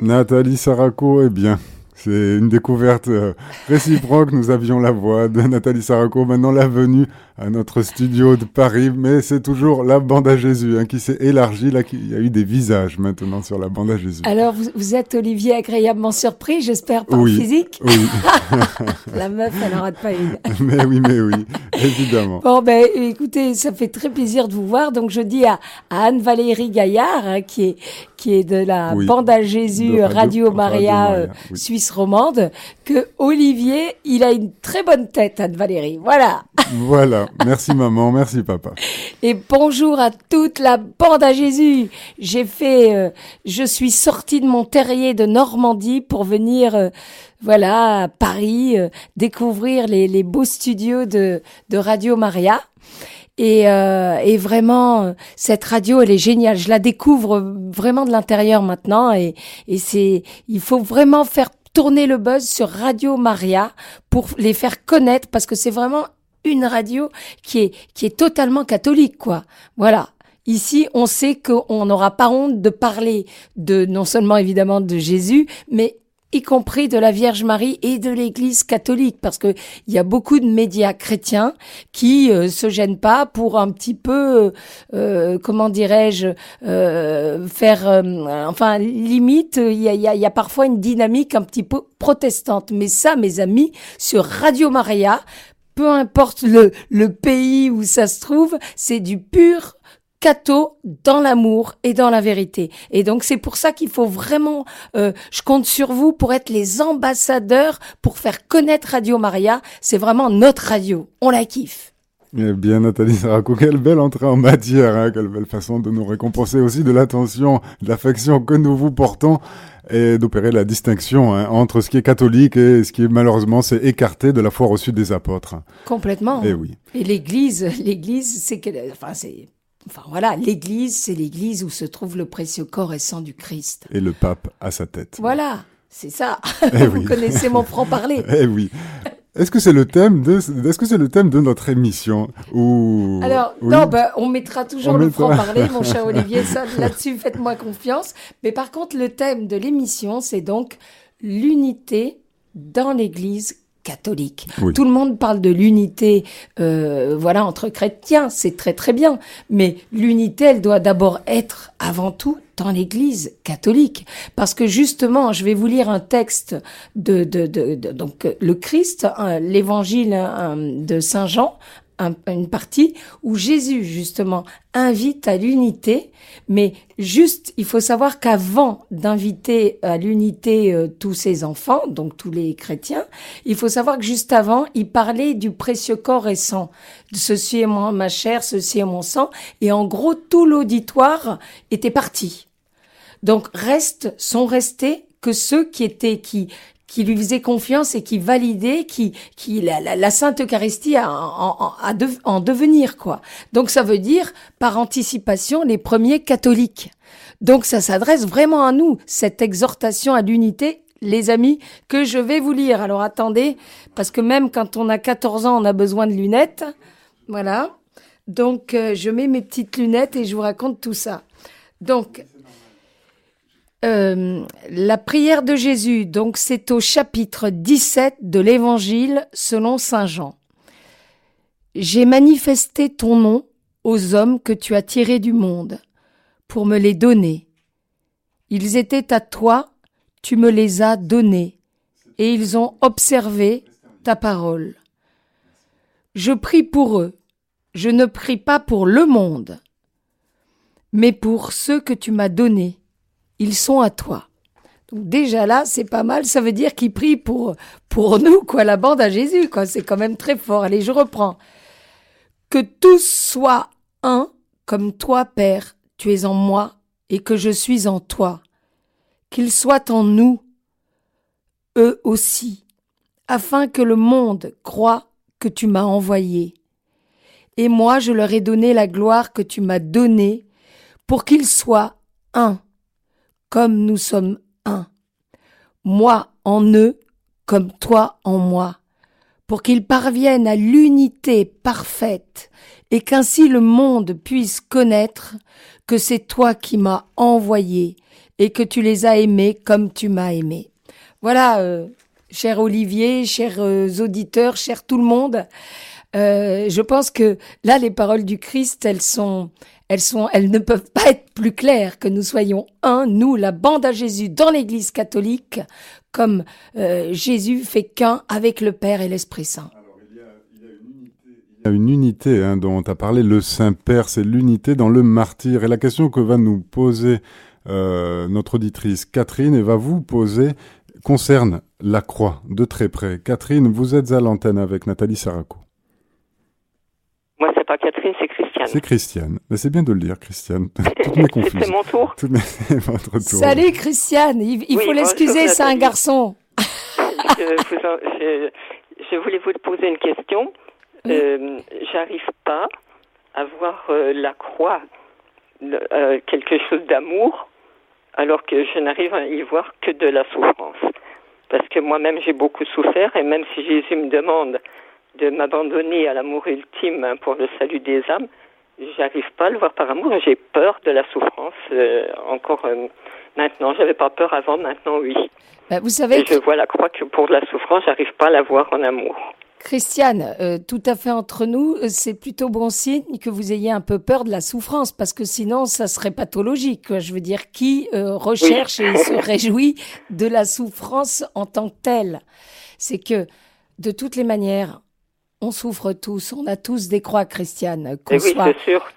Nathalie Saraco, eh bien, c'est une découverte euh, réciproque. Nous avions la voix de Nathalie Saraco, maintenant la venue à notre studio de Paris, mais c'est toujours la bande à Jésus hein, qui s'est élargie. Là, il y a eu des visages maintenant sur la bande à Jésus. Alors, vous, êtes Olivier agréablement surpris, j'espère, par oui, physique. Oui. la meuf, elle n'en rate pas une. mais oui, mais oui, évidemment. Bon, ben, écoutez, ça fait très plaisir de vous voir. Donc, je dis à, Anne-Valérie Gaillard, hein, qui est qui est de la bande à Jésus Radio, Maria, euh, Suisse romande, que Olivier, il a une très bonne tête, Anne-Valérie. Voilà. Voilà. Merci maman, merci papa. Et bonjour à toute la bande à Jésus. J'ai fait, euh, je suis sortie de mon terrier de Normandie pour venir, euh, voilà, à Paris, euh, découvrir les, les, beaux studios de, de Radio Maria. Et, et, vraiment, cette radio, elle est géniale. Je la découvre vraiment de l'intérieur maintenant. Et, et c'est, il faut vraiment faire tourner le buzz sur Radio Maria pour les faire connaître parce que c'est vraiment une radio qui est, qui est totalement catholique, quoi. Voilà. Ici, on sait qu'on n'aura pas honte de parler de, non seulement évidemment de Jésus, mais y compris de la Vierge Marie et de l'Église catholique, parce que il y a beaucoup de médias chrétiens qui euh, se gênent pas pour un petit peu, euh, comment dirais-je, euh, faire, euh, enfin limite, il y a, y, a, y a parfois une dynamique un petit peu protestante. Mais ça, mes amis, sur Radio Maria, peu importe le, le pays où ça se trouve, c'est du pur catho dans l'amour et dans la vérité. Et donc c'est pour ça qu'il faut vraiment, euh, je compte sur vous pour être les ambassadeurs, pour faire connaître Radio Maria. C'est vraiment notre radio. On la kiffe. Eh bien, Nathalie Sarako, quelle belle entrée en matière, hein, quelle belle façon de nous récompenser aussi de l'attention, de l'affection que nous vous portons et d'opérer la distinction hein, entre ce qui est catholique et ce qui est malheureusement s'est écarté de la foi reçue des apôtres. Complètement. Et eh oui. Et l'Église, l'Église, c'est que, enfin c'est, enfin voilà, l'Église, c'est l'Église où se trouve le précieux corps et sang du Christ. Et le pape à sa tête. Voilà. C'est ça. Eh Vous connaissez mon franc-parler. Eh oui. Est-ce que c'est le thème de est-ce que c'est le thème de notre émission ou Alors non bah, on mettra toujours le franc parler mon cher Olivier ça là-dessus faites-moi confiance mais par contre le thème de l'émission c'est donc l'unité dans l'église catholique. Tout le monde parle de l'unité, euh, voilà, entre chrétiens, c'est très très bien. Mais l'unité, elle doit d'abord être avant tout dans l'Église catholique, parce que justement, je vais vous lire un texte de, de, de, donc le Christ, hein, l'Évangile hein, de Saint Jean, une partie où Jésus justement invite à l'unité, mais juste il faut savoir qu'avant d'inviter à l'unité euh, tous ses enfants, donc tous les chrétiens, il faut savoir que juste avant il parlait du précieux corps et sang, ceci est moi, ma chair, ceci est mon sang, et en gros tout l'auditoire était parti. Donc reste, sont restés que ceux qui étaient, qui, qui lui faisait confiance et qui validait, qui, qui la, la, Sainte Eucharistie en, en, en, devenir quoi. Donc ça veut dire par anticipation les premiers catholiques. Donc ça s'adresse vraiment à nous cette exhortation à l'unité. Les amis, que je vais vous lire. Alors attendez, parce que même quand on a 14 ans, on a besoin de lunettes. Voilà. Donc euh, je mets mes petites lunettes et je vous raconte tout ça. Donc euh, la prière de Jésus, donc c'est au chapitre 17 de l'Évangile selon Saint Jean. J'ai manifesté ton nom aux hommes que tu as tirés du monde, pour me les donner. Ils étaient à toi, tu me les as donnés, et ils ont observé ta parole. Je prie pour eux, je ne prie pas pour le monde, mais pour ceux que tu m'as donnés ils sont à toi. Donc déjà là, c'est pas mal, ça veut dire qu'il prie pour, pour nous, quoi, la bande à Jésus, quoi. C'est quand même très fort. Allez, je reprends. Que tous soient un, comme toi, Père, tu es en moi, et que je suis en toi. Qu'ils soient en nous, eux aussi, afin que le monde croit que tu m'as envoyé. Et moi, je leur ai donné la gloire que tu m'as donnée, pour qu'ils soient un comme nous sommes un. Moi en eux, comme toi en moi, pour qu'ils parviennent à l'unité parfaite et qu'ainsi le monde puisse connaître que c'est toi qui m'as envoyé et que tu les as aimés comme tu m'as aimé. Voilà, euh, cher Olivier, chers euh, auditeurs, cher tout le monde. Euh, je pense que là, les paroles du Christ, elles sont, elles sont, elles ne peuvent pas être plus claires que nous soyons un, nous, la bande à Jésus dans l'Église catholique, comme euh, Jésus fait qu'un avec le Père et l'Esprit Saint. Il y a une unité hein, dont as parlé, le Saint-Père, c'est l'unité dans le martyr. Et la question que va nous poser euh, notre auditrice Catherine et va vous poser concerne la croix de très près. Catherine, vous êtes à l'antenne avec Nathalie Saraco. Moi, c'est pas Catherine, c'est Christiane. C'est Christiane. Mais c'est bien de le dire, Christiane. Toutes mes confusions. c'est mon tour. Toutes mes... votre tour. Salut, Christiane. Il, il Oui, faut l'excuser, c'est un garçon. je, vous en- je- je voulais vous poser une question. Euh, J'arrive pas à voir euh, la croix, le- euh, quelque chose d'amour, alors que je n'arrive à y voir que de la souffrance. Parce que moi-même, j'ai beaucoup souffert, et même si Jésus me demande de m'abandonner à l'amour ultime hein, pour le salut des âmes, j'arrive pas à le voir par amour. J'ai peur de la souffrance. euh, encore euh, maintenant, j'avais pas peur avant. Maintenant, oui. Bah, vous savez, Et je vois la croix que pour la souffrance, j'arrive pas à la voir en amour. Christiane, euh, tout à fait entre nous, euh, c'est plutôt bon signe que vous ayez un peu peur de la souffrance, parce que sinon, ça serait pathologique. Je veux dire, qui euh, recherche et se réjouit de la souffrance en tant que telle? C'est que, de toutes les manières, on souffre tous, on a tous des croix, Christiane, qu'on Et oui, soit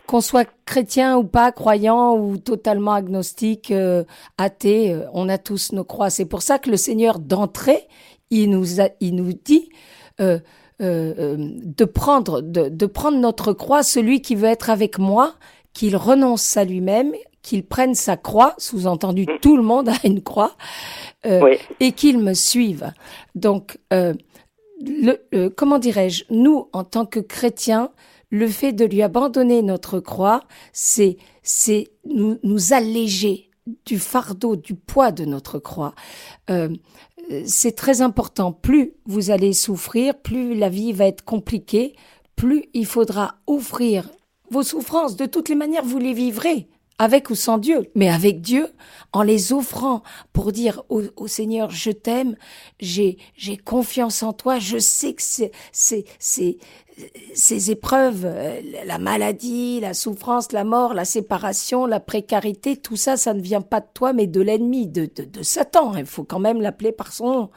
qu'on soit chrétien ou pas, croyant ou totalement agnostique, euh, athée, euh, on a tous nos croix. C'est pour ça que le Seigneur d'entrée, il nous a, il nous dit euh, euh, euh, de prendre de, de prendre notre croix, celui qui veut être avec moi, qu'il renonce à lui-même, qu'il prenne sa croix, sous-entendu tout le monde a une croix, euh, Oui. et qu'il me suive. Donc, euh, euh, comment dirais-je, nous, en tant que chrétiens, le fait de lui abandonner notre croix, c'est, c'est nous, nous alléger du fardeau, du poids de notre croix. Euh, c'est très important. Plus vous allez souffrir, plus la vie va être compliquée, plus il faudra offrir vos souffrances. De toutes les manières, vous les vivrez avec ou sans Dieu, mais avec Dieu, en les offrant pour dire au, Seigneur, je t'aime, j'ai, j'ai confiance en toi, je sais que c'est, c'est, c'est, ces épreuves, euh, la maladie, la souffrance, la mort, la séparation, la précarité, tout ça, ça ne vient pas de toi, mais de l'ennemi, de, de, de Satan. Il faut quand même l'appeler par son nom.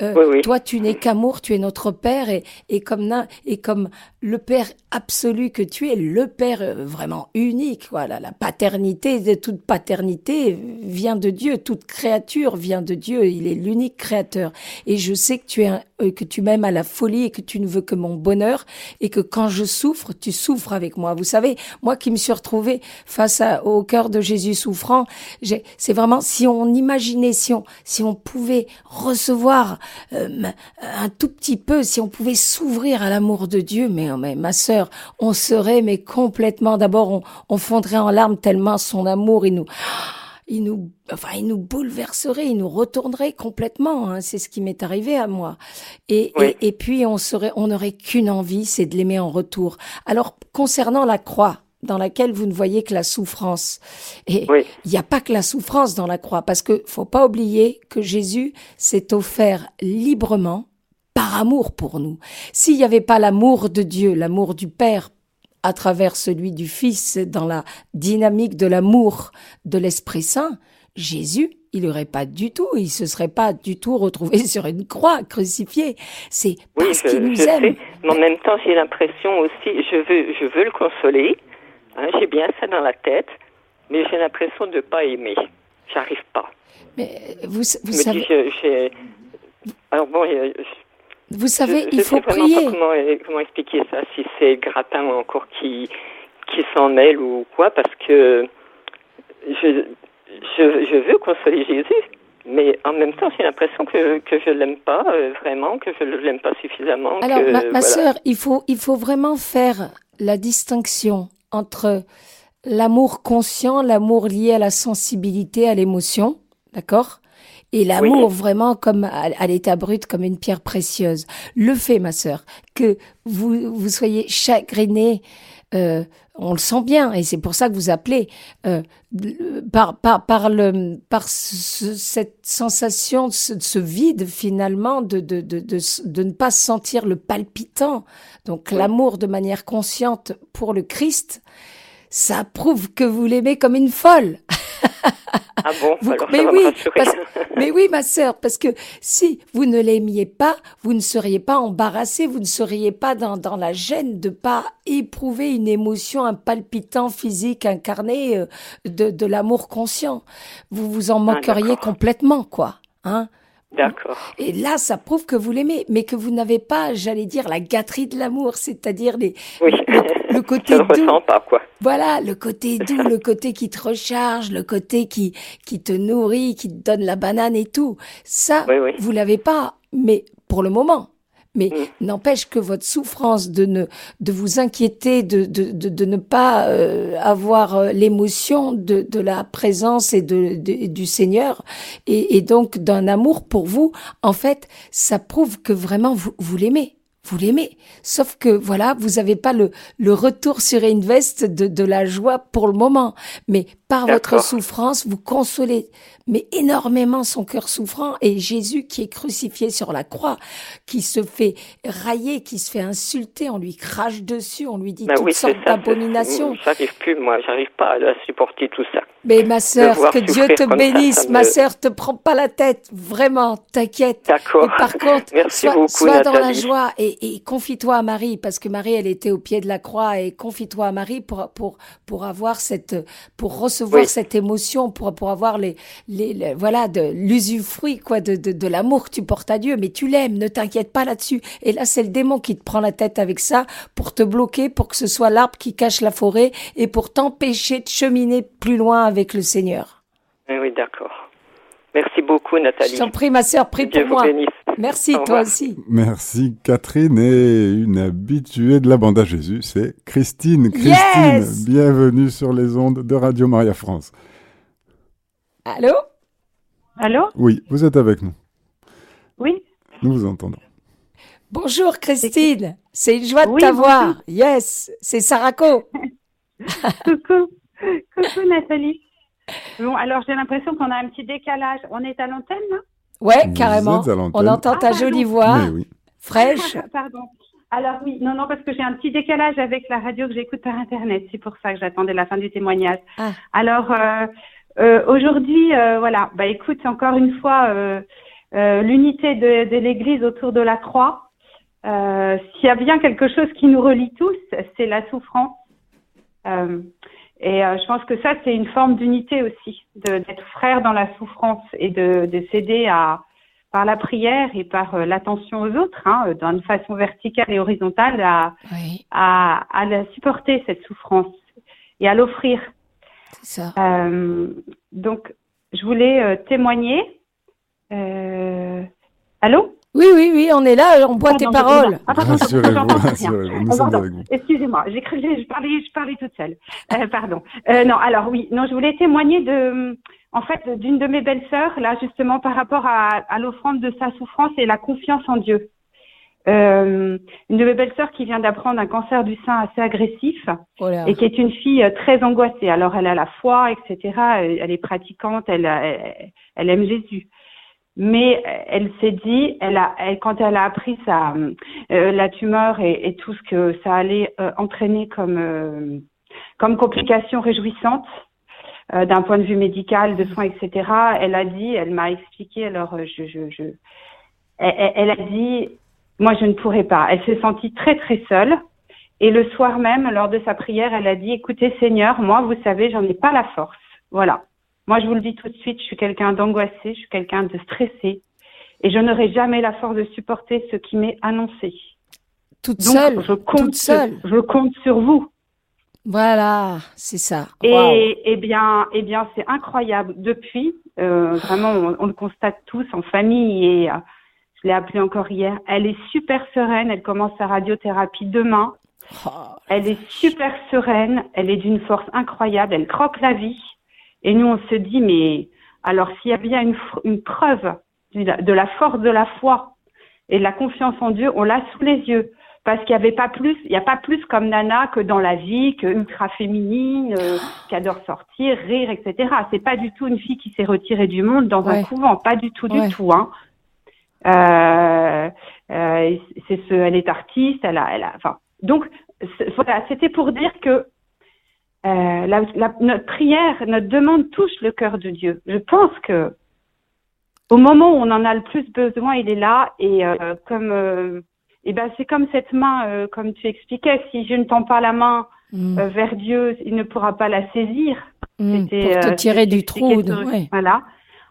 Euh, Oui, oui. Toi, tu n'es qu'amour, tu es notre Père, et, et comme et comme le Père absolu que tu es, le Père euh, vraiment unique. Voilà, la paternité, de toute paternité vient de Dieu, toute créature vient de Dieu. Il est l'unique créateur. Et je sais que tu es un- euh, que tu m'aimes à la folie et que tu ne veux que mon bonheur et que quand je souffre, tu souffres avec moi. Vous savez, moi qui me suis retrouvée face à, au cœur de Jésus souffrant, c'est vraiment si on imaginait, si on, si on pouvait recevoir euh, un tout petit peu, si on pouvait s'ouvrir à l'amour de Dieu, mais, mais ma sœur, on serait mais complètement. D'abord, on, on fondrait en larmes tellement son amour, il nous il nous, enfin, il nous bouleverserait, il nous retournerait complètement. hein. C'est ce qui m'est arrivé à moi. Et, Oui. et, et puis on serait, on n'aurait qu'une envie, c'est de l'aimer en retour. Alors concernant la croix, dans laquelle vous ne voyez que la souffrance, et Oui. il n'y a pas que la souffrance dans la croix, parce que faut pas oublier que Jésus s'est offert librement par amour pour nous. S'il n'y avait pas l'amour de Dieu, l'amour du Père à travers celui du Fils dans la dynamique de l'amour de l'Esprit Saint, Jésus, il n'aurait pas du tout, il se serait pas du tout retrouvé sur une croix crucifié. C'est parce qu'il nous je aime. sais. Mais en même temps, j'ai l'impression aussi, je veux, je veux le consoler. hein, j'ai bien ça dans la tête, mais j'ai l'impression de ne pas aimer. J'arrive pas. Mais vous, vous Je me savez, dis, je- Alors bon, je, vous savez, je, il je faut sais prier. pas comment, euh, comment expliquer ça, si c'est Gratin ou encore qui, qui s'en mêle ou quoi, parce que je, je, je veux consoler Jésus. Mais en même temps, j'ai l'impression que, que je l'aime pas euh, vraiment, que je ne l'aime pas suffisamment. Alors, que, ma, ma voilà. sœur, il faut, il faut vraiment faire la distinction entre l'amour conscient, l'amour lié à la sensibilité, à l'émotion, d'accord? Et l'amour vraiment comme à, à l'état brut, comme une pierre précieuse. Le fait, ma sœur, que vous, vous soyez chagrinée euh, on le sent bien, et c'est pour ça que vous appelez euh, par par par le par cette sensation, ce, ce, vide finalement de de, de de de ne pas sentir le palpitant, donc l'amour de manière consciente pour le Christ. Ça prouve que vous l'aimez comme une folle. Ah bon mais, oui, mais oui, ma sœur, parce que si vous ne l'aimiez pas, vous ne seriez pas embarrassé, vous ne seriez pas dans, dans la gêne de pas éprouver une émotion, un palpitant physique incarné euh, de, de l'amour conscient. Vous vous en ah, moqueriez complètement, quoi. Hein D'accord. Et là, ça prouve que vous l'aimez, mais que vous n'avez pas, j'allais dire, la gâterie de l'amour, c'est-à-dire les, oui. le, côté Je doux. Ressens pas, quoi. Voilà, le côté doux, le côté qui te recharge, le côté qui, qui te nourrit, qui te donne la banane et tout. Ça, vous l'avez pas, mais pour le moment. Mais mm. n'empêche que votre souffrance de ne de vous inquiéter, de de, de, de ne pas euh, avoir euh, l'émotion de, de la présence et de, du Seigneur et, et donc d'un amour pour vous, en fait, ça prouve que vraiment vous, vous l'aimez vous l'aimez. Sauf que voilà, vous n'avez pas le, le retour sur Invest de, de la joie pour le moment. Mais par votre souffrance, vous consolez mais énormément son cœur souffrant et Jésus qui est crucifié sur la croix, qui se fait railler, qui se fait insulter, on lui crache dessus, on lui dit bah toutes sortes d'abominations. J'arrive plus, moi, j'arrive pas à supporter tout ça. Mais ma sœur, que Dieu te bénisse, ma sœur, te prends pas la tête, vraiment, t'inquiète. D'accord. Par contre, sois, dans la joie et, et confie-toi à Marie, parce que Marie, elle était au pied de la croix et confie-toi à Marie pour pour pour avoir cette pour recevoir cette émotion, pour pour avoir les voilà, de l'usufruit, quoi, de, de, de l'amour que tu portes à Dieu. Mais tu l'aimes, ne t'inquiète pas là-dessus. Et là, c'est le démon qui te prend la tête avec ça pour te bloquer, pour que ce soit l'arbre qui cache la forêt et pour t'empêcher de cheminer plus loin avec le Seigneur. Eh oui, d'accord. Merci beaucoup, Nathalie. Je t'en prie, ma sœur, prie pour moi. Merci, toi aussi. Merci, Catherine. Et une habituée de la bande à Jésus, c'est Christine. Christine, bienvenue sur les ondes de Radio Maria France. Allô? Allô? Oui, vous êtes avec nous. Oui. Nous vous entendons. Bonjour Christine, c'est une joie de t'avoir. Yes, c'est Sarako. coucou, coucou Nathalie. Bon, alors j'ai l'impression qu'on a un petit décalage. On est à l'antenne là Ouais, carrément. On entend ta ah, jolie voix, fraîche. pardon. Alors oui, non, non, parce que j'ai un petit décalage avec la radio que j'écoute par Internet. C'est pour ça que j'attendais la fin du témoignage. Ah. Alors, euh, euh, aujourd'hui, euh, voilà, bah écoute, encore une fois, euh, l'unité de, de l'Église autour de la croix. S'il y a bien quelque chose qui nous relie tous, c'est la souffrance. Et je pense que ça, c'est une forme d'unité aussi, d'être frère dans la souffrance et de, de s'aider à par la prière et par l'attention aux autres, hein, d'une façon verticale et horizontale, à, à, à la supporter cette souffrance et à l'offrir. Ça. Euh, donc, je voulais euh, témoigner. Euh... Allô? Oui, oui, oui, on est là, on boit tes paroles. Excusez-moi, j'ai cru que je parlais, je parlais toute seule. Euh, pardon. Euh, non, alors oui, non, je voulais témoigner de, en fait, d'une de mes belles-sœurs, là, justement, par rapport à, à l'offrande de sa souffrance et la confiance en Dieu. Euh, une de mes belles-sœurs qui vient d'apprendre un cancer du sein assez agressif oh et qui est une fille euh, très angoissée. Alors elle a la foi, etc. Elle, est pratiquante, elle, elle, aime Jésus. Mais elle s'est dit, elle a, elle, quand elle a appris sa, euh, la tumeur et, et, tout ce que ça allait euh, entraîner comme, comme complications réjouissantes, d'un point de vue médical, de soins, etc. Elle a dit, elle m'a expliqué, alors je, je, je elle, elle, a dit, moi, je ne pourrais pas. Elle s'est sentie très, très seule. Et le soir même, lors de sa prière, elle a dit, écoutez, Seigneur, moi, vous savez, j'en ai pas la force. Voilà. Moi, je vous le dis tout de suite, je suis quelqu'un d'angoissé, je suis quelqu'un de stressé. Et je n'aurai jamais la force de supporter ce qui m'est annoncé. Toute seule. Je compte, toute seule. je compte sur vous. Voilà, c'est ça. Et eh bien, eh bien, c'est incroyable. Depuis, euh, vraiment, on, on, le constate tous en famille et euh, je l'ai appelée encore hier. Elle est super sereine. Elle commence sa radiothérapie demain. Oh, elle est super sereine. Elle est d'une force incroyable. Elle croque la vie. Et nous, on se dit, mais alors s'il y a bien une, une preuve de la force de la foi et de la confiance en Dieu, on l'a sous les yeux. parce qu'il n'y avait pas plus, il n'y a pas plus comme Nana que dans la vie, que ultra féminine, euh, qui adore sortir, rire, etc. C'est pas du tout une fille qui s'est retirée du monde dans un couvent, pas du tout, du tout. Hein. Euh, euh, c'est ce, elle est artiste, elle a, elle a, enfin. Donc voilà, c'était pour dire que euh, la, la, notre prière, notre demande touche le cœur de Dieu. Je pense que au moment où on en a le plus besoin, il est là et euh, comme euh, et ben c'est comme cette main, euh, comme tu expliquais, si je ne tends pas la main mm. euh, vers Dieu, il ne pourra pas la saisir. Mm. Pour te tirer du trou. Ouais. Voilà.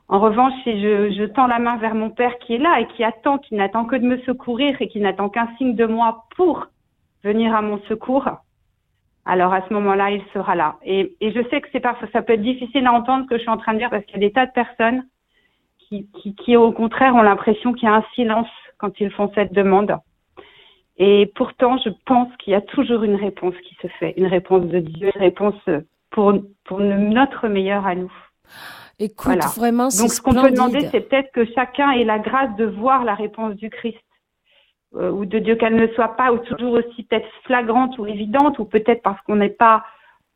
En revanche, si je, je, tends la main vers mon Père qui est là et qui attend, qui n'attend que de me secourir et qui n'attend qu'un signe de moi pour venir à mon secours, alors à ce moment-là, il sera là. Et, et je sais que c'est parfois, ça peut être difficile à entendre ce que je suis en train de dire parce qu'il y a des tas de personnes qui, qui, qui au contraire ont l'impression qu'il y a un silence quand ils font cette demande. Et pourtant, je pense qu'il y a toujours une réponse qui se fait, une réponse de Dieu, une réponse pour, pour notre meilleur à nous. Écoute, voilà. vraiment, Donc, ce qu'on peut demander, c'est peut-être que chacun ait la grâce de voir la réponse du Christ euh, ou de Dieu, qu'elle ne soit pas ou toujours aussi peut-être flagrante ou évidente, ou peut-être parce qu'on n'est pas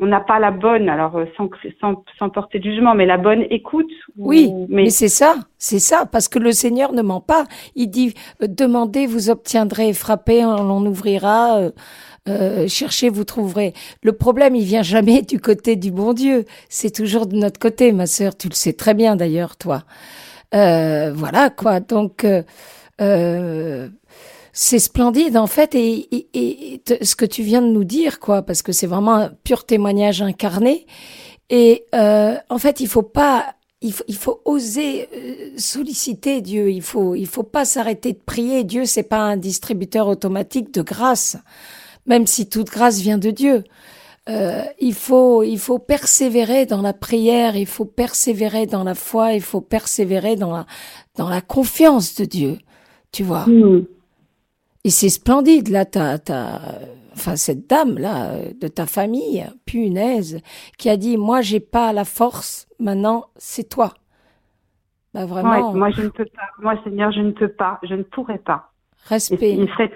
on n'a pas la bonne, alors euh, sans, sans, sans, porter de jugement, mais la bonne écoute. Oui, mais, mais c'est ça, c'est ça, parce que le Seigneur ne ment pas. Il dit euh, demandez, vous obtiendrez, frappez, on ouvrira. Euh, euh, cherchez, vous trouverez. Le problème, il vient jamais du côté du bon Dieu. C'est toujours de notre côté, ma sœur. Tu le sais très bien, d'ailleurs, toi. Euh, voilà quoi. Donc, euh, c'est splendide en fait et, et, et, ce que tu viens de nous dire quoi parce que c'est vraiment un pur témoignage incarné. Et euh, en fait il faut pas il faut, il faut oser euh, solliciter Dieu. Il faut il faut pas s'arrêter de prier. Dieu c'est pas un distributeur automatique de grâce même si toute grâce vient de Dieu. Euh, il faut il faut persévérer dans la prière il faut persévérer dans la foi il faut persévérer dans la dans la confiance de Dieu tu vois. Mmh. Et c'est splendide, là, t'as, t'as, enfin, cette dame-là, de ta famille, punaise, qui a dit, moi, j'ai pas la force, maintenant, c'est toi. Bah, vraiment. Ouais, moi, je ne peux pas. Moi, Seigneur, je ne peux pas. Je ne pourrais pas. Respect. Il serait,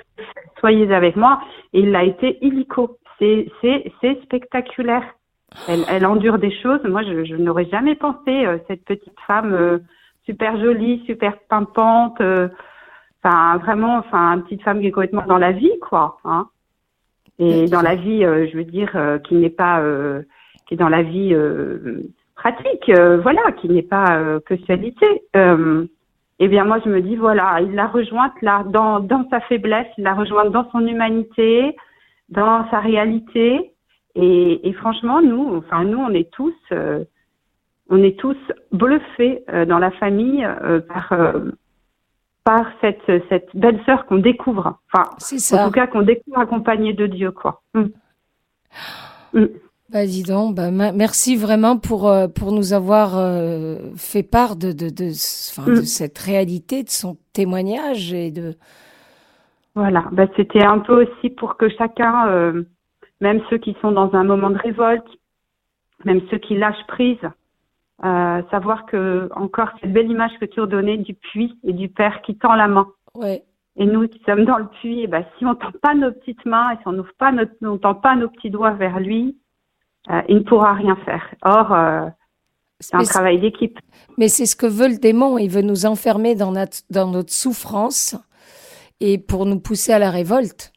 soyez avec moi. Et il a été illico. C'est, c'est, c'est spectaculaire. Elle, elle endure des choses. Moi, je, je n'aurais jamais pensé, euh, cette petite femme, euh, super jolie, super pimpante, euh, Enfin, vraiment, enfin, une petite femme qui est complètement dans la vie, quoi. Hein. Et dans la vie, euh, je veux dire, euh, qui n'est pas, euh, qui est dans la vie pratique, voilà, qui n'est pas que sexualité. eh bien, moi, je me dis, voilà, il l'a rejointe là, dans, dans sa faiblesse, il l'a rejointe dans son humanité, dans sa réalité. Et, et franchement, nous, enfin, nous, on est tous, on est tous bluffés dans la famille par par cette, cette belle sœur qu'on découvre. Enfin, ça. en tout cas, qu'on découvre accompagnée de Dieu, quoi. Mm. Mm. Bah, dis donc, bah, merci vraiment pour, euh, pour nous avoir euh, fait part de, de, de, enfin, mm. de cette réalité, de son témoignage et de. Voilà, bah, c'était un peu aussi pour que chacun, euh, même ceux qui sont dans un moment de révolte, même ceux qui lâchent prise, euh, savoir que encore cette belle image que tu redonnais du puits et du père qui tend la main. Ouais. Et nous qui sommes dans le puits, et eh ben, si on tend pas nos petites mains et si on n'ouvre pas notre, on tend pas nos petits doigts vers lui, euh, il ne pourra rien faire. Or, euh, c'est un travail d'équipe. Mais c'est ce que veut le démon. Il veut nous enfermer dans notre, dans notre souffrance et pour nous pousser à la révolte.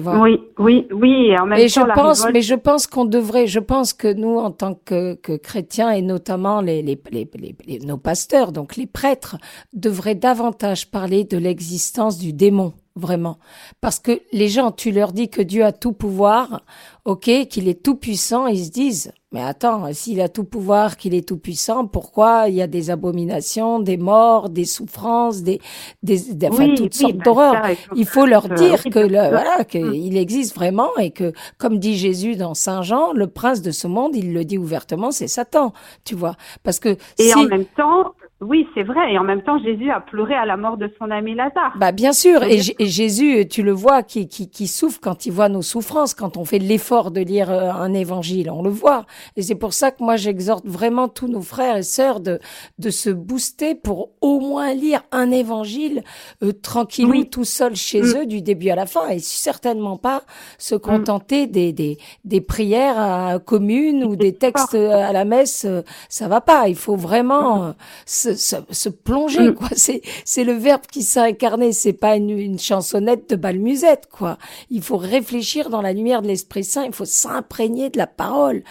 Oui, oui, oui. En même mais je pense, mais je pense qu'on devrait, je pense que nous, en tant que, que chrétiens et notamment les, les, les, les, nos pasteurs, donc les prêtres, devraient davantage parler de l'existence du démon vraiment. Parce que les gens, tu leur dis que Dieu a tout pouvoir, ok, qu'il est tout puissant, ils se disent, mais attends, s'il a tout pouvoir, qu'il est tout puissant, pourquoi il y a des abominations, des morts, des souffrances, des, des, enfin, toutes sortes bah, d'horreurs? Il faut leur dire que le, voilà, qu'il existe vraiment et que, comme dit Jésus dans Saint Jean, le prince de ce monde, il le dit ouvertement, c'est Satan, tu vois. Parce que et en même temps, oui, c'est vrai. Et en même temps, Jésus a pleuré à la mort de son ami Lazare. Bah, bien sûr. Et, Jésus, tu le vois, qui, qui, qui, souffre quand il voit nos souffrances, quand on fait l'effort de lire euh, un évangile. On le voit. Et c'est pour ça que moi, j'exhorte vraiment tous nos frères et sœurs de, de se booster pour au moins lire un évangile euh, tranquille, tout seul chez mm. eux du début à la fin. Et certainement pas se contenter des, des, des prières à, communes ou des textes à la messe. Euh, ça va pas. Il faut vraiment se, se, plonger, mm. quoi. C'est, c'est le verbe qui s'est incarné. C'est pas une, une, chansonnette de balmusette, quoi. Il faut réfléchir dans la lumière de l'Esprit Saint. Il faut s'imprégner de la parole.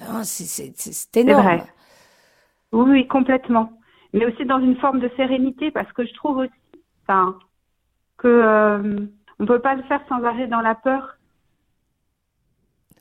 Hein, c'est, c'est, c'est énorme. Vrai. Oui, oui, complètement. Mais aussi dans une forme de sérénité, parce que je trouve aussi, enfin, que euh, on peut pas le faire sans arrêter dans la peur.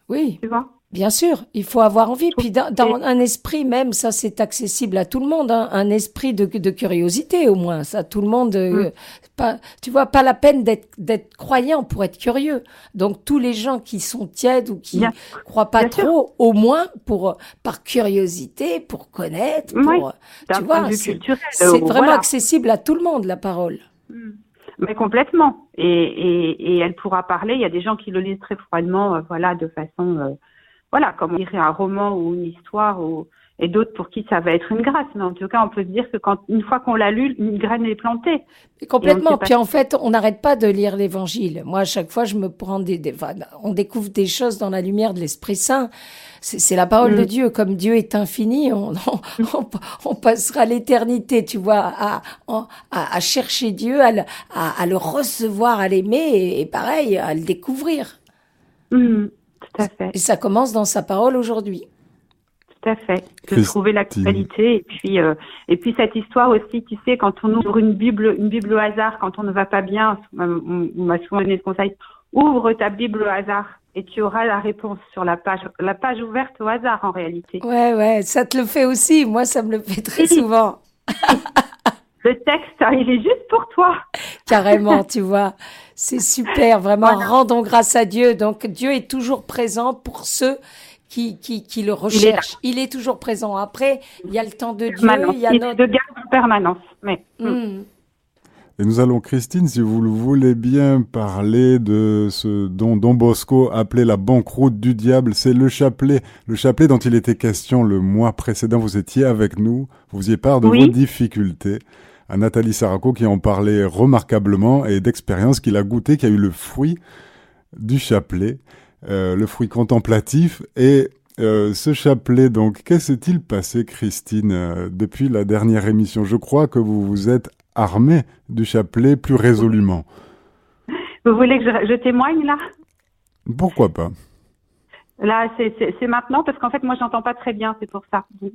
Oui. Tu vois? Bien sûr, il faut avoir envie. Puis dans, un esprit même, ça c'est accessible à tout le monde, hein. un esprit de, curiosité au moins. Ça, tout le monde, euh, mm. pas, tu vois, pas la peine d'être croyant pour être curieux. Donc tous les gens qui sont tièdes ou qui croient pas trop, au moins pour par curiosité, pour connaître, pour, tu vois, c'est euh, vraiment accessible à tout le monde la parole. Mm. Mais complètement. Et, et, et, elle pourra parler. Il y a des gens qui le lisent très froidement, euh, voilà, de façon voilà, comme on un roman ou une histoire ou, et d'autres pour qui ça va être une grâce. Mais en tout cas, on peut se dire que quand une fois qu'on l'a lu, une graine est plantée. complètement. Puis en fait, on n'arrête pas de lire l'Évangile. Moi, à chaque fois, je me prends des, on découvre des choses dans la lumière de l'Esprit Saint. C'est la parole de mm. Dieu. Comme Dieu est infini, on, on, passera l'éternité, tu vois, à, à, chercher Dieu, à le, à, le recevoir, à l'aimer, et, pareil, à le découvrir. Mm. Tout à fait. Et ça commence dans sa parole aujourd'hui. Tout à fait. De trouver l'actualité et puis euh, et puis cette histoire aussi, tu sais, quand on ouvre une bible, une bible au hasard, quand on ne va pas bien, on, m'a souvent donné le conseil, ouvre ta bible au hasard et tu auras la réponse sur la page, la page ouverte au hasard en réalité. Ouais, ouais, ça te le fait aussi. Moi, ça me le fait très souvent. le texte, il est juste pour toi. Carrément, tu vois. C'est super, vraiment. Rendons grâce à Dieu. Donc, Dieu est toujours présent pour ceux qui, qui, qui le recherchent. Il est, toujours présent. Après, il y a le temps de Dieu. Il y a notre... de garde en permanence. Mais, hmm. Hmm. Et nous allons, Christine, si vous le voulez bien, parler de ce dont Don Bosco appelait la banqueroute du diable. C'est le chapelet, le chapelet dont il était question le mois précédent. Vous étiez avec nous, vous faisiez part de vos difficultés à Nathalie Saraco qui en parlait remarquablement et d'expérience qu'il a goûté, qui a eu le fruit du chapelet, euh, le fruit contemplatif. Et euh, ce chapelet, donc, qu'est-ce s'est-il passé, Christine, euh, depuis la dernière émission? Je crois que vous vous êtes armée du chapelet plus résolument. Vous voulez que je, je témoigne là? Pourquoi pas? Là, c'est maintenant parce qu'en fait, moi, j'entends pas très bien, c'est pour ça. Donc,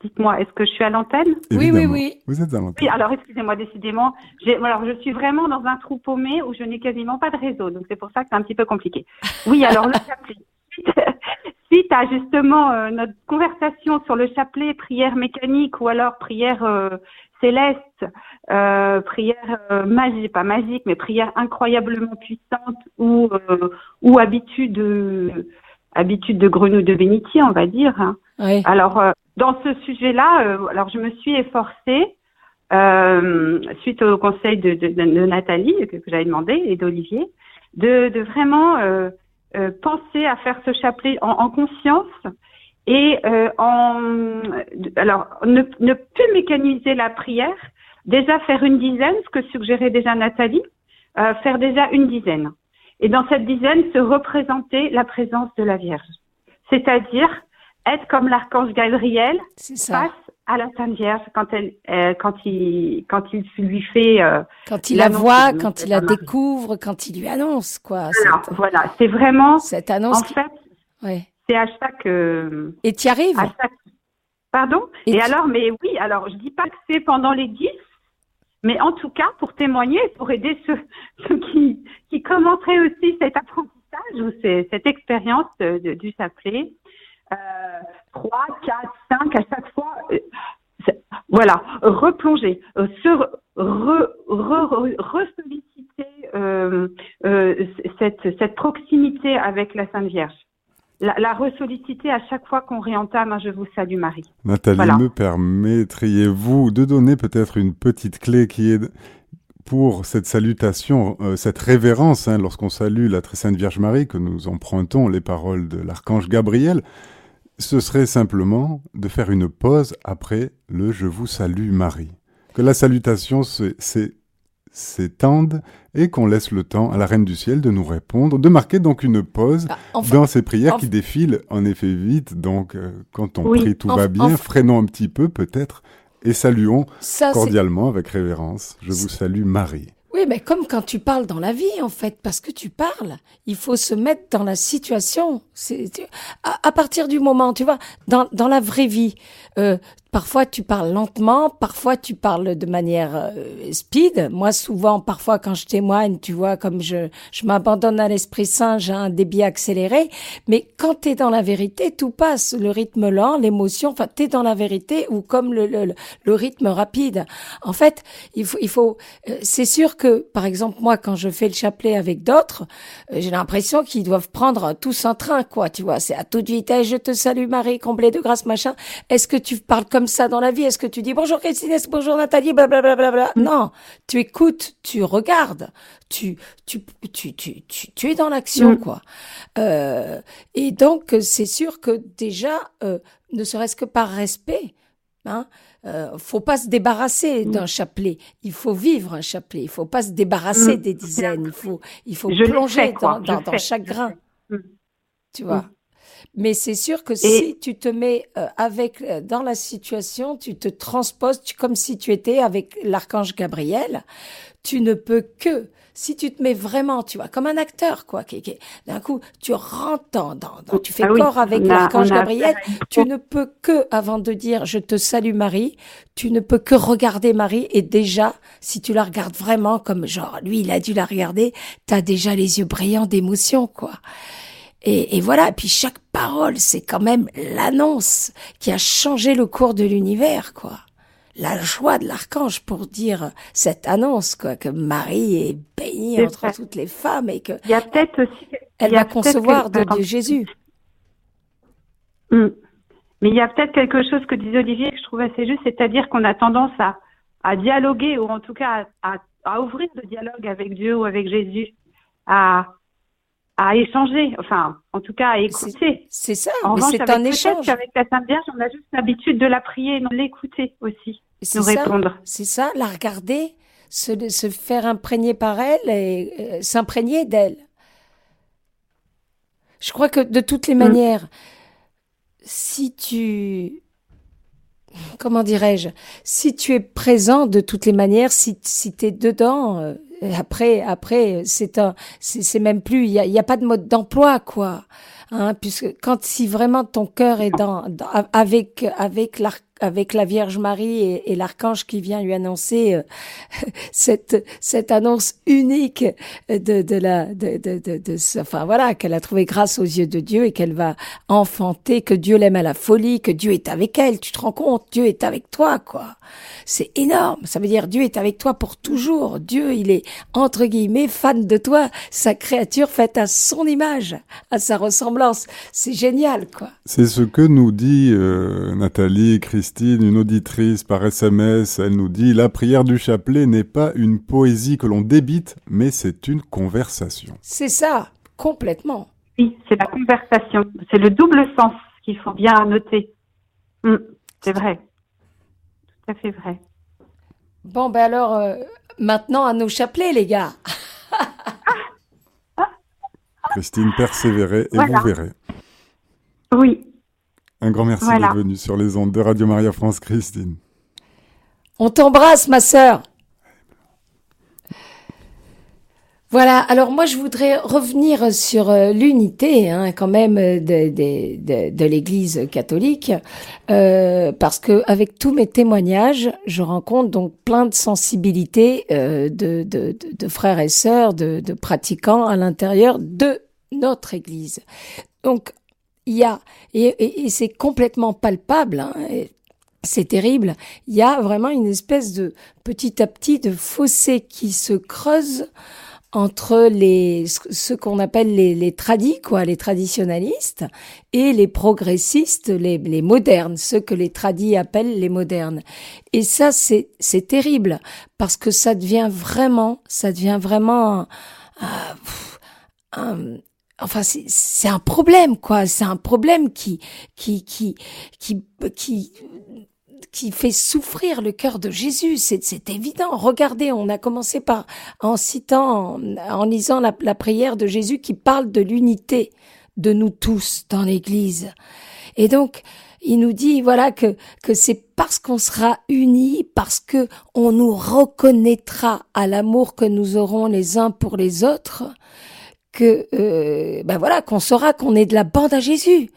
Dites-moi, est-ce que je suis à l'antenne Oui, oui, oui. Vous êtes à l'antenne. Oui, alors excusez-moi, décidément. Alors, je suis vraiment dans un trou paumé où je n'ai quasiment pas de réseau, donc c'est pour ça que c'est un petit peu compliqué. Oui, alors le chapelet. Suite, à justement euh, notre conversation sur le chapelet, prière mécanique ou alors prière euh, céleste, euh, prière euh, magique, pas magique, mais prière incroyablement puissante ou ou habitude habitude de grenouille de bénitier, on va dire. Hein. Oui. Alors dans ce sujet-là, euh, alors je me suis efforcée, euh, suite au conseil de, de, de Nathalie que, j'avais demandé et d'Olivier, de, de, vraiment euh, euh, penser à faire ce chapelet en, en conscience et euh, en alors ne, ne plus mécaniser la prière, déjà faire une dizaine, ce que suggérait déjà Nathalie, faire déjà une dizaine. Et dans cette dizaine, se représenter la présence de la Vierge. C'est-à-dire être comme l'archange Gabriel face à la Sainte Vierge quand elle, euh, quand il, quand il lui fait. Euh, quand il la voit, quand il la découvre, quand il lui annonce, quoi. Voilà, c'est vraiment. Cette annonce. En fait, ouais. c'est à chaque. Euh, Et tu arrives. Pardon. Et, alors, mais oui, alors je dis pas que c'est pendant les dix, mais en tout cas pour témoigner, pour aider ceux, ceux qui, qui commenteraient aussi cet apprentissage ou cette expérience du s'appeler. 3, 4, 5 à chaque fois. Euh, voilà, replonger, euh, se re, solliciter euh, cette, cette proximité avec la Sainte Vierge. la, ressolliciter à chaque fois qu'on réentame un Je vous salue Marie. Nathalie, me permettriez-vous de donner peut-être une petite clé qui est pour cette salutation, euh, cette révérence, hein, lorsqu'on salue la très sainte Vierge Marie, que nous empruntons les paroles de l'archange Gabriel, ce serait simplement de faire une pause après le Je vous salue Marie. Que la salutation s'étende et qu'on laisse le temps à la Reine du Ciel de nous répondre, de marquer donc une pause bah, dans ces prières qui défilent en effet vite. Donc euh, quand on prie, tout va bien, freinons un petit peu peut-être et saluons cordialement avec révérence. Je vous salue Marie. Oui, mais comme quand tu parles dans la vie, en fait, parce que tu parles, il faut se mettre dans la situation. C'est à, à, partir du moment, tu vois, dans, dans la vraie vie, euh, Parfois tu parles lentement, parfois tu parles de manière euh, speed. Moi souvent, parfois quand je témoigne, tu vois, comme je, je m'abandonne à l'Esprit Saint, j'ai un débit accéléré. Mais quand tu es dans la vérité, tout passe. Le rythme lent, l'émotion, enfin tu es dans la vérité ou comme le, le, le rythme rapide. En fait, il faut, il faut euh, c'est sûr que, par exemple, moi quand je fais le chapelet avec d'autres, euh, j'ai l'impression qu'ils doivent prendre tous un train, quoi, tu vois. C'est à toute vitesse, je te salue Marie, comblée de grâce, machin. Est-ce que parles comme ça dans la vie Est-ce que tu dis bonjour Christine, bonjour Nathalie, blablabla bla, bla, bla. Non, tu écoutes, tu regardes, tu tu tu tu tu, tu es dans l'action mm. quoi. Euh, et donc c'est sûr que déjà, euh, ne serait-ce que par respect, hein, euh, faut pas se débarrasser mm. d'un chapelet. Il faut vivre un chapelet. Il faut pas se débarrasser des dizaines. Il faut, il faut plonger dans, dans, dans, chaque grain. Tu vois? Mais c'est sûr que si tu te mets euh, avec euh, dans la situation, tu te transposes tu, comme si tu étais avec l'archange Gabriel, tu ne peux que si tu te mets vraiment, tu vois, comme un acteur, quoi, qui, qui d'un coup, tu rentres dans, dans, tu fais ah corps avec l'archange Gabriel, tu ne peux que, avant de dire je te salue Marie, tu ne peux que regarder Marie et déjà, si tu la regardes vraiment comme genre, lui, il a dû la regarder, t'as déjà les yeux brillants d'émotion, quoi. Et, et, voilà, et puis chaque parole, c'est quand même l'annonce qui a changé le cours de l'univers, quoi. La joie de l'archange pour dire cette annonce, quoi, que Marie est bénie entre toutes les femmes et que il y a peut-être aussi, elle va concevoir de, Jésus. Hmm. Mais il y a peut-être quelque chose que disait Olivier que je trouve assez juste, c'est-à-dire qu'on a tendance à, à dialoguer ou en tout cas à, à, à ouvrir le dialogue avec Dieu ou avec Jésus, à à échanger, enfin, en tout cas à écouter. C'est ça, mais c'est un échange. Avec la Sainte Vierge, on a juste l'habitude de la prier de l'écouter aussi, de répondre. C'est ça, la regarder, se, se faire imprégner par elle et euh, s'imprégner d'elle. Je crois que de toutes les mm. manières, si tu comment dirais-je, si tu es présent de toutes les manières, si, si tu es dedans, euh, après, après, c'est un, c'est même plus, il y a, y a, pas de mode d'emploi, quoi. Hein, puisque quand si vraiment ton cœur est dans, avec avec l'arc avec la Vierge Marie et, l'archange qui vient lui annoncer euh, cette cette annonce unique de de la de de, de, de enfin voilà qu'elle a trouvé grâce aux yeux de Dieu et qu'elle va enfanter que Dieu l'aime à la folie que Dieu est avec elle. Tu te rends compte? Dieu est avec toi quoi. C'est énorme. Ça veut dire Dieu est avec toi pour toujours. Dieu il est entre guillemets fan de toi. Sa créature faite à son image à sa ressemblance. C'est génial quoi. C'est ce que nous dit euh, Nathalie Christine une auditrice par SMS, elle nous dit La prière du chapelet n'est pas une poésie que l'on débite, mais c'est une conversation. C'est ça, complètement. Oui, c'est la conversation. C'est le double sens qu'il faut bien noter. Hum, c'est vrai. Tout à fait vrai. Bon, ben alors, euh, maintenant à nos chapelets, les gars. Christine, persévérez et vous verrez. Oui, un grand merci d'être venue sur les ondes de Radio Maria France, Christine. On t'embrasse, ma sœur. Voilà, alors moi je voudrais revenir sur euh, l'unité hein, quand même de, de, de, l'Église catholique, euh, parce que avec tous mes témoignages, je rencontre donc plein de sensibilités euh, de, de, de, frères et sœurs, de, de pratiquants à l'intérieur de notre Église. Donc il y a, et, c'est complètement palpable, hein, c'est terrible, il y a vraiment une espèce de petit à petit de fossé qui se creuse entre les ce qu'on appelle les, les tradis, quoi, les traditionalistes, et les progressistes, les, les modernes, ceux que les tradis appellent les modernes. Et ça, c'est c'est terrible parce que ça devient vraiment, ça devient vraiment un, enfin c'est un problème quoi c'est un problème qui qui qui qui qui qui fait souffrir le cœur de Jésus, c'est évident. Regardez, on a commencé par en citant, en, lisant la, la, prière de Jésus qui parle de l'unité de nous tous dans l'Église. Et donc, il nous dit voilà que que c'est parce qu'on sera unis, parce que on nous reconnaîtra à l'amour que nous aurons les uns pour les autres, que euh, ben voilà qu'on saura qu'on est de la bande à Jésus.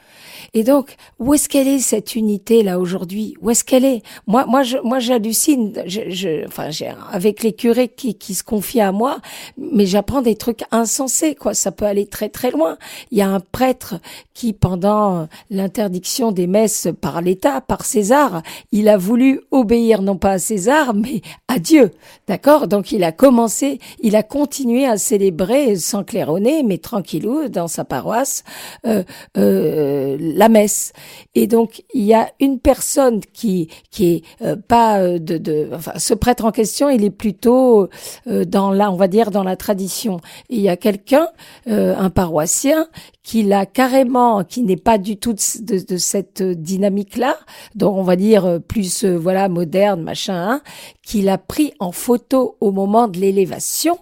Et donc, où est-ce qu'elle est cette unité là aujourd'hui? Où est-ce qu'elle est? Moi, moi, je, moi, j'hallucine. Je, je, enfin, avec les curés qui, qui se confient à moi, mais j'apprends des trucs insensés. Quoi, ça peut aller très très loin. Il y a un prêtre qui, pendant l'interdiction des messes par l'État, par César, il a voulu obéir non pas à César, mais à Dieu. D'accord? Donc, il a commencé, il a continué à célébrer sans claironner, mais tranquillou dans sa paroisse. Euh, euh, la messe. Et donc il y a une personne qui qui est euh, pas euh, de, de enfin ce prêtre en question, il est plutôt euh, dans la on va dire dans la tradition. il y a quelqu'un, un paroissien qui l'a carrément, qui n'est pas du tout de, de, cette dynamique-là, donc on va dire plus voilà moderne machin, hein, qui l'a pris en photo au moment de l'élévation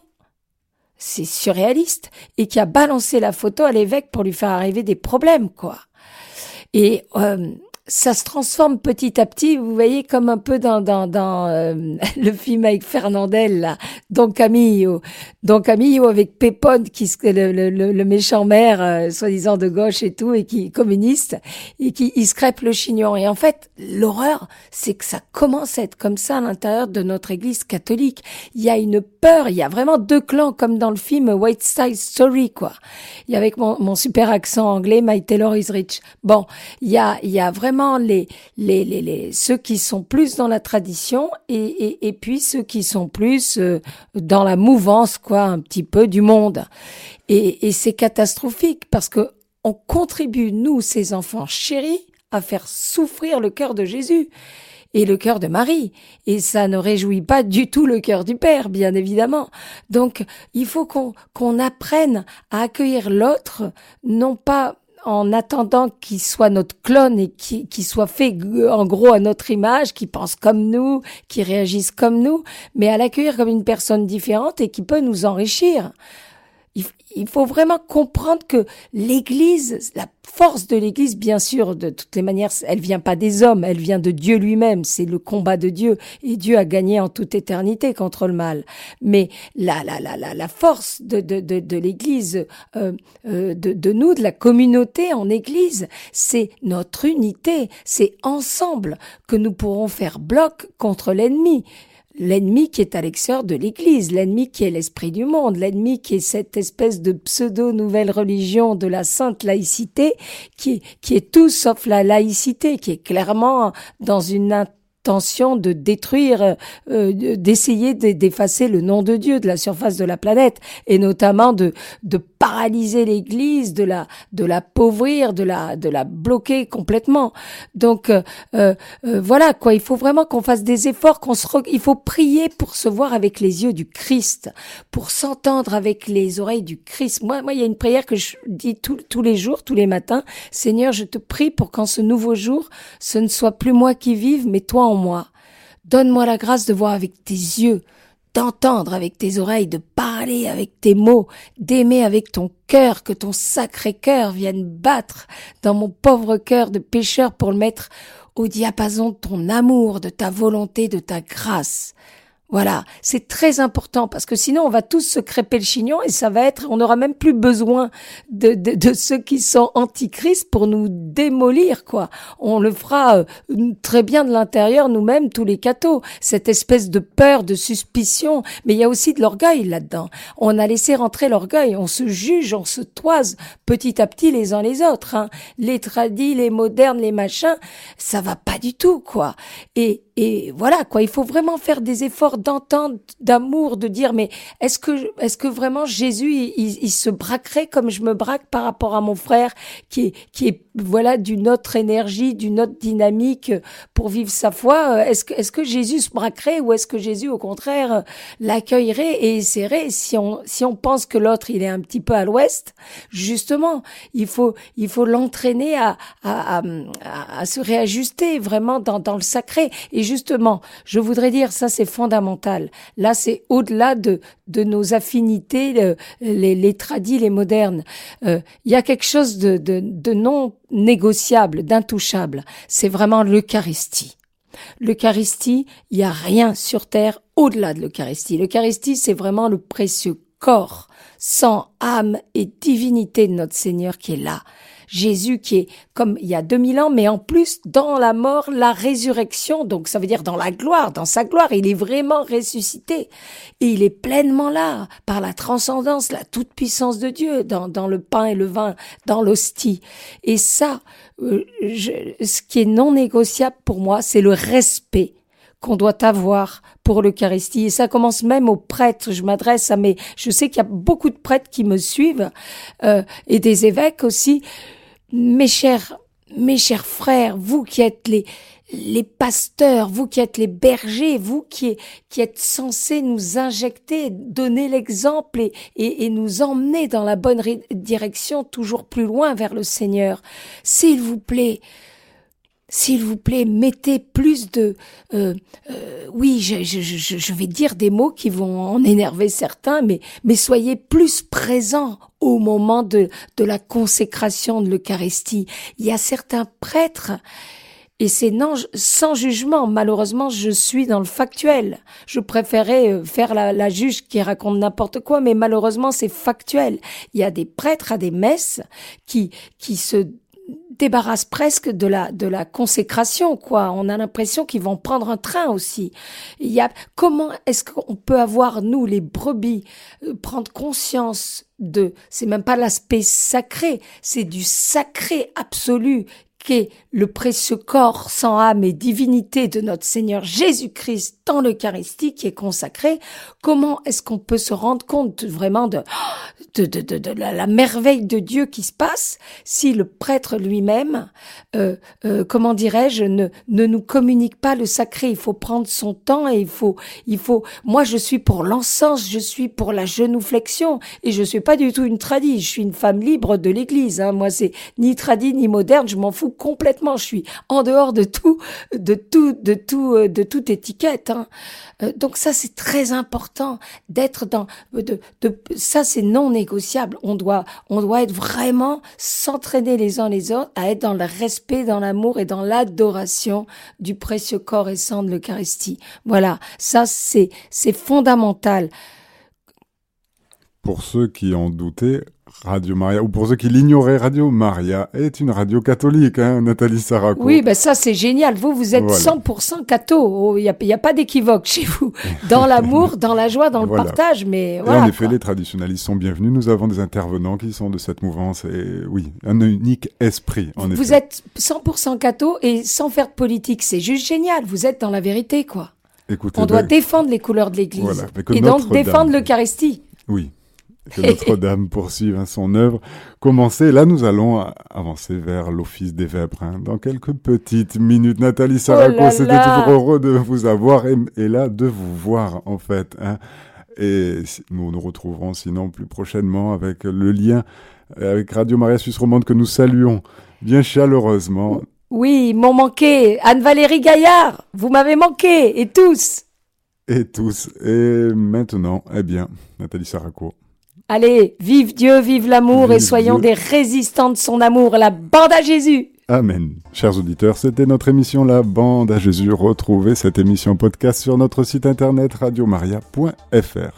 c'est surréaliste et qui a balancé la photo à l'évêque pour lui faire arriver des problèmes quoi. Et euh, ça se transforme petit à petit, vous voyez, comme un peu dans, dans, dans euh, le film avec Fernandel, là, Don Camillo. Don Camillo avec Pépone, qui le, le, méchant maire, euh, soi-disant de gauche et tout, et qui est communiste, et qui il se le chignon. Et en fait, l'horreur, c'est que ça commence à être comme ça à l'intérieur de notre église catholique. Il y a une peur, il y a vraiment deux clans, comme dans le film White Side Story, quoi. A avec mon, mon super accent anglais, My Taylor is rich. Bon, il y a, il y a vraiment les, les, les, les, ceux qui sont plus dans la tradition et, et, puis ceux qui sont plus euh, dans la mouvance, quoi, un petit peu du monde. Et, et c'est catastrophique parce que on contribue, nous, ces enfants chéris, à faire souffrir le cœur de Jésus et le cœur de Marie. Et ça ne réjouit pas du tout le cœur du Père, bien évidemment. Donc, il faut qu'on qu'on apprenne à accueillir l'autre, non pas en attendant qu'il soit notre clone et qu'il soit fait en gros à notre image, qui pense comme nous, qui réagisse comme nous, mais à l'accueillir comme une personne différente et qui peut nous enrichir il faut vraiment comprendre que l'Église, la force de l'Église, bien sûr, de toutes les manières, elle vient pas des hommes, elle vient de Dieu lui-même. C'est le combat de Dieu et Dieu a gagné en toute éternité contre le mal. Mais la la la la, la force de de de, de l'Église, euh, euh, de de nous, de la communauté en Église, c'est notre unité. C'est ensemble que nous pourrons faire bloc contre l'ennemi l'ennemi qui est à l'extérieur de l'Église, l'ennemi qui est l'esprit du monde, l'ennemi qui est cette espèce de pseudo-nouvelle religion de la sainte laïcité, qui, qui est tout sauf la laïcité, qui est clairement dans une intention de détruire, euh, d'essayer d'effacer le nom de Dieu de la surface de la planète, et notamment de, de paralyser l'Église, de la de l'appauvrir, de la de la bloquer complètement. Donc euh, euh, voilà quoi, il faut vraiment qu'on fasse des efforts, qu'on se il faut prier pour se voir avec les yeux du Christ, pour s'entendre avec les oreilles du Christ. Moi moi il y a une prière que je dis tous les jours, tous les matins. Seigneur, je te prie pour qu'en ce nouveau jour, ce ne soit plus moi qui vive, mais toi moi. Donne-moi la grâce de voir avec tes yeux d'entendre avec tes oreilles, de parler avec tes mots, d'aimer avec ton cœur, que ton sacré cœur vienne battre dans mon pauvre cœur de pécheur pour le mettre au diapason de ton amour, de ta volonté, de ta grâce. Voilà, c'est très important parce que sinon on va tous se crêper le chignon et ça va être, on n'aura même plus besoin de, de, de, ceux qui sont antichrist pour nous démolir quoi. On le fera euh, très bien de l'intérieur nous-mêmes tous les cathos. Cette espèce de peur, de suspicion, mais il y a aussi de l'orgueil là-dedans. On a laissé rentrer l'orgueil, on se juge, on se toise petit à petit les uns les autres. Hein. Les tradis, les modernes, les machins, ça va pas du tout quoi. Et et voilà quoi. Il faut vraiment faire des efforts d'entente, d'amour, de dire mais est-ce que est-ce que vraiment Jésus il, il, se braquerait comme je me braque par rapport à mon frère qui est qui est voilà d'une autre énergie, d'une autre dynamique pour vivre sa foi? Est-ce que est-ce que Jésus se braquerait ou est-ce que Jésus au contraire l'accueillerait et essaierait? Si on si on pense que l'autre il est un petit peu à l'ouest, justement il faut il faut l'entraîner à, à, à, à se réajuster vraiment dans, dans le sacré. Et justement, je voudrais dire, ça c'est fondamental. Là, c'est au-delà de, de nos affinités, les, les tradis, les modernes. Euh, il y a quelque chose de, de, de non négociable, d'intouchable. C'est vraiment l'Eucharistie. L'Eucharistie, il n'y a rien sur terre au-delà de l'Eucharistie. L'Eucharistie, c'est vraiment le précieux corps, sang, âme et divinité de notre Seigneur qui est là. Jésus qui est comme il y a 2000 ans, mais en plus dans la mort, la résurrection, donc ça veut dire dans la gloire, dans sa gloire, il est vraiment ressuscité. Et il est pleinement là, par la transcendance, la toute-puissance de Dieu, dans, dans le pain et le vin, dans l'hostie. Et ça, euh, ce qui est non négociable pour moi, c'est le respect qu'on doit avoir pour l'Eucharistie. Et ça commence même aux prêtres. Je m'adresse à mes, je sais qu'il y a beaucoup de prêtres qui me suivent euh, et des évêques aussi. Mes chers, mes chers frères, vous qui êtes les, les pasteurs, vous qui êtes les bergers, vous qui, qui êtes censés nous injecter, donner l'exemple et, et, et, nous emmener dans la bonne direction, toujours plus loin vers le Seigneur. S'il vous plaît, s'il vous plaît, mettez plus de... Euh, euh, oui, je, je, je, je, vais dire des mots qui vont en énerver certains, mais, mais soyez plus présents au moment de, de la consécration de l'Eucharistie. Il y a certains prêtres, et c'est non, sans jugement, malheureusement, je suis dans le factuel. Je préférais euh, faire la, la juge qui raconte n'importe quoi, mais malheureusement, c'est factuel. Il y a des prêtres à des messes qui, qui se débarrasse presque de la de la consécration quoi. On a l'impression qu'ils vont prendre un train aussi. Il y a comment est-ce qu'on peut avoir nous les brebis euh, prendre conscience de c'est même pas l'aspect sacré c'est du sacré absolu qu'est le précieux corps sans âme et divinité de notre Seigneur Jésus-Christ dans l'Eucharistie qui est consacré, comment est-ce qu'on peut se rendre compte vraiment de, de, de, de, la, merveille de Dieu qui se passe si le prêtre lui-même, euh, euh, comment dirais-je, ne, ne nous communique pas le sacré? Il faut prendre son temps et il faut, il faut. Moi, je suis pour l'encens, je suis pour la genouflexion et je suis pas du tout une tradie. Je suis une femme libre de l'Église. Hein. Moi, c'est ni tradie ni moderne. Je m'en fous complètement. Je suis en dehors de tout, de tout, de tout, euh, de toute étiquette. Hein. Euh, donc ça, c'est très important d'être dans, de, de, ça, c'est non négociable. On doit, on doit être vraiment s'entraîner les uns les autres à être dans le respect, dans l'amour et dans l'adoration du précieux corps et sang de l'Eucharistie. Voilà. Ça, c'est, c'est fondamental. Pour ceux qui en doutaient, Radio Maria, ou pour ceux qui l'ignoraient, Radio Maria est une radio catholique, hein, Nathalie Saraco. Oui, ben ça c'est génial. Vous, vous êtes 100% catho. Oh, il n'y a, a, pas d'équivoque chez vous. Dans l'amour, dans la joie, dans le partage. Mais voilà, en effet, les traditionnalistes sont bienvenus. Nous avons des intervenants qui sont de cette mouvance. Et oui, un unique esprit, en Vous êtes 100% catho et sans faire de politique. C'est juste génial. Vous êtes dans la vérité, quoi. Écoutez, On doit ben, défendre les couleurs de l'Église. Voilà, et donc défendre l'Eucharistie. Oui, que Notre-Dame poursuive hein, son œuvre. Commencez, là nous allons avancer vers l'office des vêpres. Hein. Dans quelques petites minutes, Nathalie Saraco, oh c'était toujours heureux de vous avoir et, là de vous voir en fait. Hein. Et nous nous retrouverons sinon plus prochainement avec le lien avec Radio Maria Suisse Romande que nous saluons bien chaleureusement. Oui, m'ont manqué. Anne-Valérie Gaillard, vous m'avez manqué, et tous. Et tous. Et maintenant, eh bien, Nathalie Saraco. Allez, vive Dieu, vive l'amour et soyons des résistants de son amour. La bande à Jésus. Amen. Chers auditeurs, c'était notre émission La bande à Jésus. Retrouvez cette émission podcast sur notre site internet radiomaria.fr.